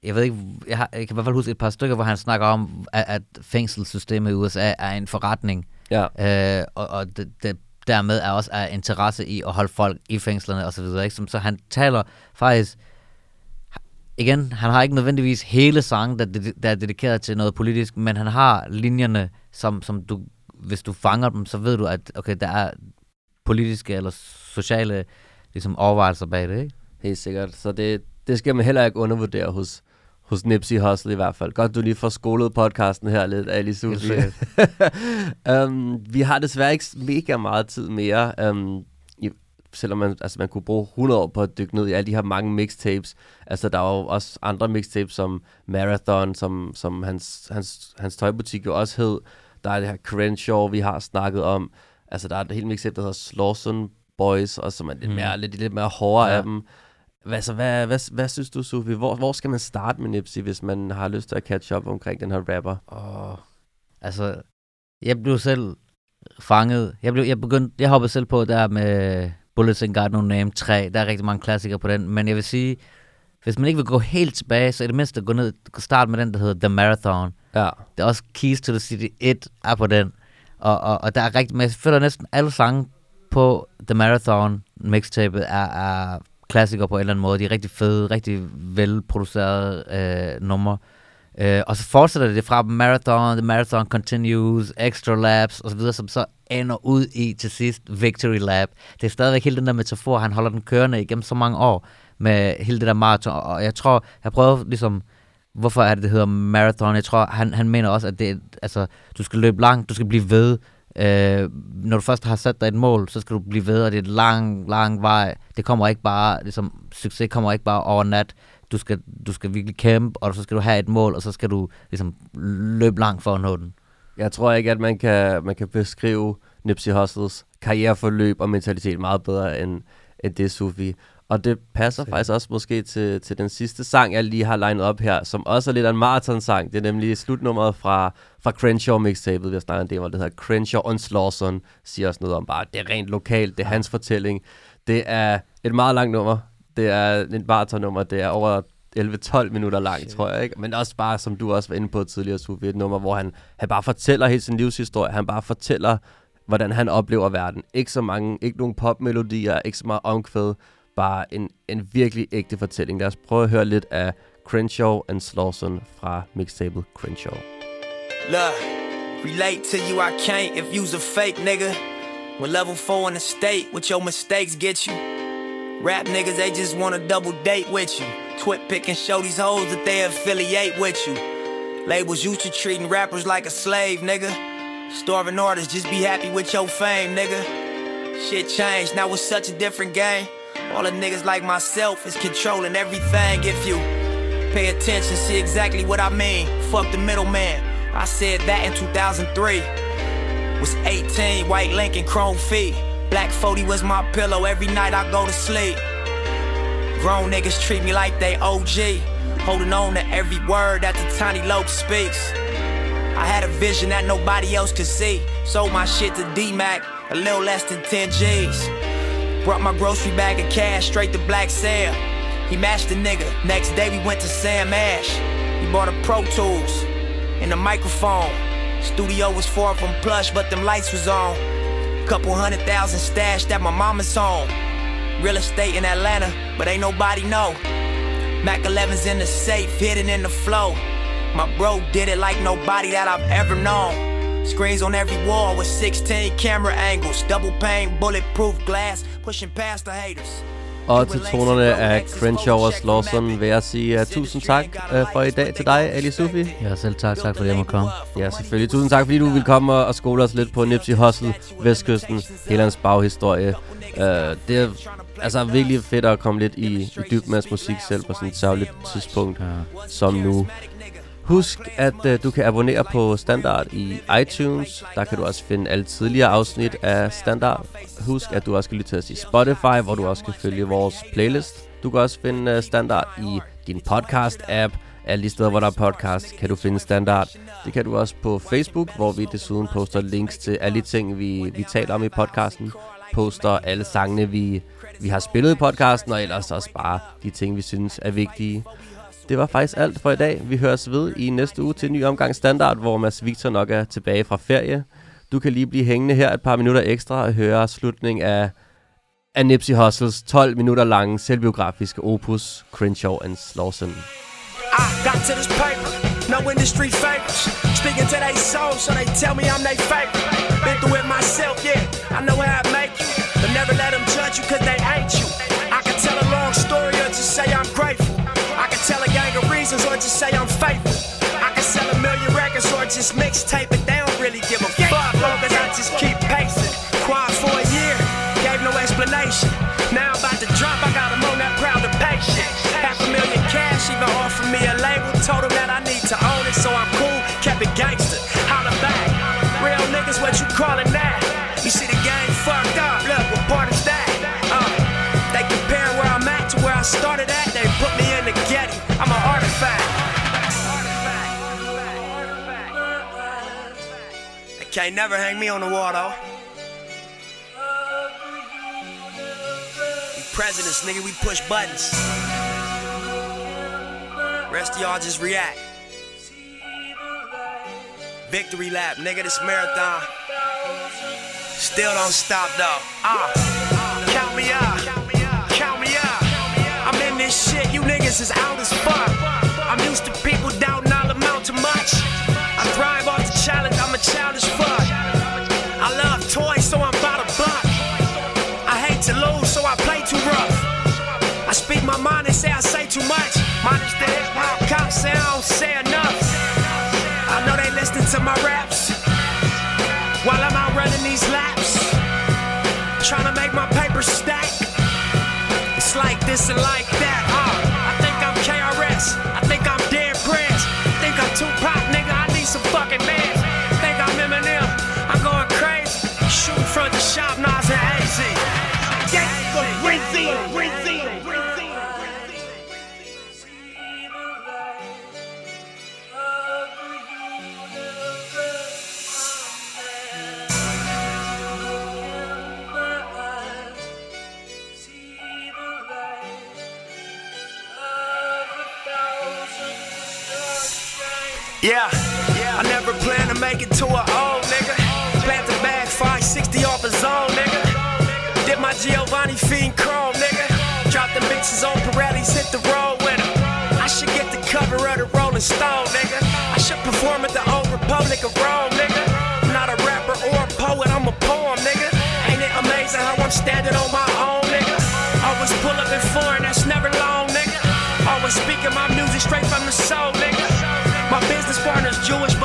jeg ved ikke, jeg, har, jeg kan i hvert fald huske et par stykker, hvor han snakker om, at, at fængselssystemet i USA er en forretning, Ja, øh, og, og det, det, dermed er også af interesse i at holde folk i fængslerne og så videre, ikke? Som, så han taler faktisk, igen, han har ikke nødvendigvis hele sangen, der, der er dedikeret til noget politisk, men han har linjerne, som, som du, hvis du fanger dem, så ved du, at okay, der er politiske eller sociale ligesom, overvejelser bag det, ikke? helt sikkert. Så det, det skal man heller ikke undervurdere hos, hos Nipsey Hussle i hvert fald. Godt, du lige får skolet podcasten her lidt, Ali Sufi. Helt um, vi har desværre ikke mega meget tid mere. Um, i, selvom man, altså man kunne bruge 100 år på at dykke ned i alle de her mange mixtapes. Altså der er jo også andre mixtapes som Marathon, som, som hans, hans, hans tøjbutik jo også hed. Der er det her Crenshaw, vi har snakket om. Altså der er et helt mixtape, der hedder Slawson Boys, og som er lidt, Mm. mere, lidt, lidt mere hårdere Ja. af dem. Hvad, så, hvad, hvad, hvad synes du, Sofie? Hvor, hvor skal man starte med Nipsey, hvis man har lyst til at catch up omkring den her rapper? Og, altså, jeg blev selv fanget. Jeg, blev, jeg, begyndte, jeg hoppede selv på der med Bullets and Got No Name 3. Der er rigtig mange klassikere på den. Men jeg vil sige, hvis man ikke vil gå helt tilbage, så er det mindste at gå ned og starte med den, der hedder The Marathon. Ja, Der er også Keys to the City 1 er på den. Og, og, og der er rigtig, men jeg føler næsten alle sange på The Marathon mixtapet er, er klassikere på en eller anden måde. De er rigtig fede, rigtig velproducerede øh, numre. Øh, og så fortsætter det fra Marathon, The Marathon Continues, Extra Laps osv., som så ender ud i til sidst Victory Lap. Det er stadigvæk hele den der metafor, han holder den kørende igennem så mange år med hele det der maraton. Og jeg tror, jeg prøver ligesom, hvorfor er det, det hedder marathon? Jeg tror, han, han mener også, at det, altså, du skal løbe langt, du skal blive ved. Øh, når du først har sat dig et mål, så skal du blive ved, og det er en lang, lang vej. Det kommer ikke bare, ligesom, succes kommer ikke bare over nat. Du skal, du skal virkelig kæmpe, og så skal du have et mål, og så skal du ligesom løbe langt for at nå den. jeg tror ikke, at man kan, man kan beskrive Nipsey Hussles karriereforløb og mentalitet meget bedre end, end det, Sufi og det passer Sikkert. faktisk også måske til, til den sidste sang, jeg lige har legnet op her, som også er lidt af en marathon-sang. Det er nemlig slutnummeret fra, fra Crenshaw mixtapet, vi har snakket om det, hvor det hedder Crenshaw on Slawson, siger også noget om bare, det er rent lokalt, det er hans fortælling. Det er et meget langt nummer. Det er et marathon-nummer. Det er over 11-12 minutter lang, Shit. tror jeg. ikke. Men også bare, som du også var inde på tidligere, Sofie, et nummer, hvor han, han bare fortæller hele sin livshistorie. Han bare fortæller, hvordan han oplever verden. Ikke så mange, ikke nogen popmelodier, ikke så meget omkvæd. Bare en, en virkelig ægte fortælling. Lad os prøve at høre lidt af Crenshaw and Slauson fra mixtape Crenshaw. Look, relate to you I can't if you's a fake nigga. When level 4 in the state, with your mistakes get you. Rap niggas, they just wanna double date with you. Twit pick and show these hoes that they affiliate with you. Labels used to treating rappers like a slave, nigga. Starving artists, just be happy with your fame, nigga. Shit changed, now it's such a different game. All the niggas like myself is controlling everything. If you pay attention, see exactly what I mean. Fuck the middleman. I said that in 2003. Was 18, white Lincoln, chrome feet. Black 40 was my pillow every night I go to sleep. Grown niggas treat me like they OG. Holding on to every word that the tiny lope speaks. I had a vision that nobody else could see. Sold my shit to D-Mac, a little less than 10 G's. Brought my grocery bag of cash straight to Black Sam. He matched the nigga. Next day we went to Sam Ash. He bought a Pro Tools and a microphone. Studio was far from plush, but them lights was on. Couple hundred thousand stashed at my mama's home. Real estate in Atlanta, but ain't nobody know. Mac 11's in the safe, hidden in the flow. My bro did it like nobody that I've ever known. Screens on every wall with 16 camera angles, double pane, bulletproof glass, pushing past the haters. Og til tonerne af Crenshaw og Slauson vil jeg sige uh, tusind tak uh, for i dag til dig, Ali Sufi. Ja, selv tak. Tak fordi jeg måtte komme. Ja, selvfølgelig. Tusind tak, fordi du vil komme og skole os lidt på Nipsey Hussle, Vestkysten, hele hans baghistorie. Uh, det er altså virkelig fedt at komme lidt i, i dybden med musik selv på sådan et særligt tidspunkt ja. som nu. Husk, at uh, du kan abonnere på Standard i iTunes. Der kan du også finde alle tidligere afsnit af Standard. Husk, at du også kan lytte til os i Spotify, hvor du også kan følge vores playlist. Du kan også finde uh, Standard i din podcast-app. Alle de steder, hvor der er podcast, kan du finde Standard. Det kan du også på Facebook, hvor vi desuden poster links til alle de ting, vi, vi taler om i podcasten. Poster alle sangene, vi, vi har spillet i podcasten, og ellers også bare de ting, vi synes er vigtige. Det var faktisk alt for i dag. Vi høres ved i næste uge til en ny omgang standard, hvor Mads Victor nok er tilbage fra ferie. Du kan lige blive hængende her et par minutter ekstra og høre slutningen af, af Nipsey Hussles 12 minutter lange selvbiografiske opus, Crenshaw and Slauson. I got to this paper, no industry favors. Speaking to they souls, so they tell me I'm their favorite. Been through it myself, yeah. I know how I make you, but never let them judge you cause they hate you. I can tell a long story or just say I'm grateful. Just say I'm faithful. I can sell a million records or just mixtape it. They don't really give a fuck long as I just keep pacing. Quiet for a year, gave no explanation. Now I'm about to drop, I got them on that proud pay shit. Half a million cash, even offered me a label. Told them that can't never hang me on the wall though. We presidents, nigga, we push buttons. Rest of y'all just react. Victory lap, nigga, this marathon. Still don't stop though. Ah, count me out. Count me out. I'm in this shit, you niggas is out as fuck. I'm used to people doubting I'll amount to much. I thrive off too much. Minus hop cops say I don't say enough. I know they listening to my raps while I'm out running these laps. Trying to make my paper stack. It's like this and like that. Uh, I think I'm KRS. I think I'm Dead Prez. Think I'm Tupac, nigga. I need some fucking man. Yeah, I never plan to make it to a old nigga. Plant the bag 560 off a zone, nigga. Did my Giovanni fiend chrome, nigga. Drop the bitches on Pirellis, hit the road with 'em. I should get the cover of the Rolling Stone, nigga. I should perform at the Old Republic of Rome, nigga. I'm not a rapper or a poet, I'm a poem, nigga. Ain't it amazing how I'm standing on my own, nigga? Always pull up in foreign, that's never long, nigga. Always speaking my music straight from the soul, nigga. My business partner's Jewish,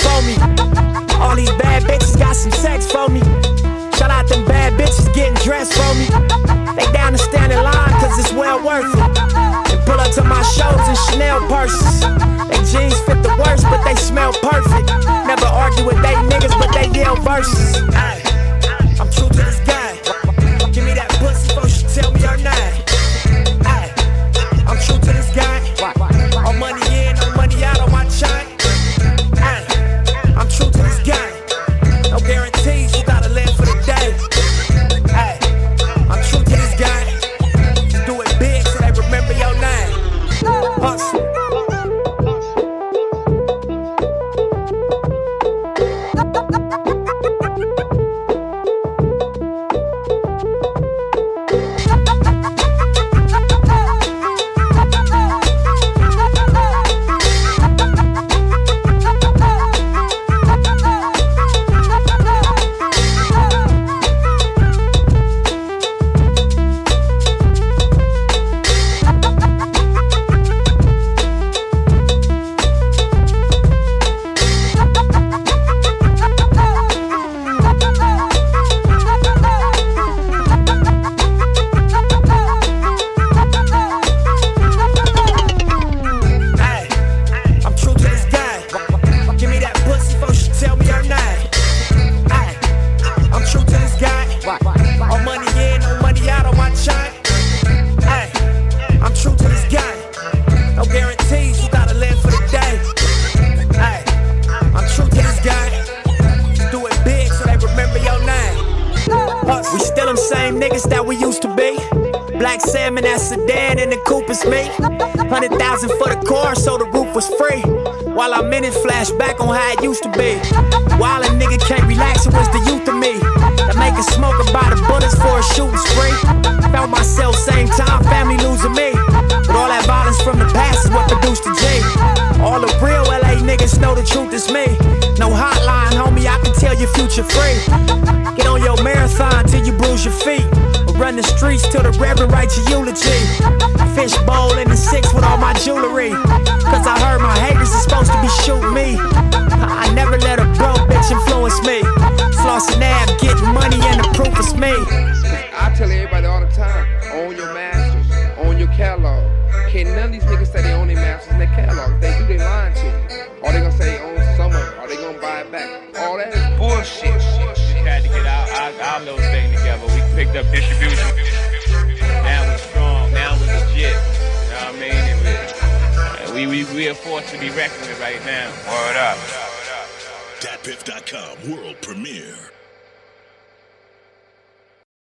for me. All these bad bitches got some sex for me. Shout out them bad bitches getting dressed for me. They down to stand in line cause it's well worth it. Pull up to my shows in Chanel purses. They jeans fit the worst, but they smell perfect. Never argue with they niggas, but they yell verses. Ay, Hundred thousand for the car, so the roof was free. While I'm in it, flashback on how it used to be. While a nigga can't relax, it was the youth of me. That make a smoker buy the bullets for a shooting spree. Found myself same time, family losing me. But all that violence from the past is what produced the G. All the real LA niggas know the truth is me. No hotline, homie, I can tell your future free. Get on your marathon till you bruise your feet. Run the streets till the reverend writes your eulogy. Fish bowl in the six with all my jewelry. Cause I heard my haters is supposed to be shooting me. I never let a broke bitch influence me. Flossing ab, getting money, and the proof is me. I tell everybody all the time, own your masters, own your catalog. Can't none of these niggas say they own their masters and their catalog. If they do, they lying to you. Or they gonna say they own some of it, or they gonna buy it back. All that is bullshit. Our, little thing together. We picked up distribution. Now we're strong. Now we're legit. You know what I mean? And we, we, we, are forced to be reckoned with right now. Word up. DatPiff.com world premiere.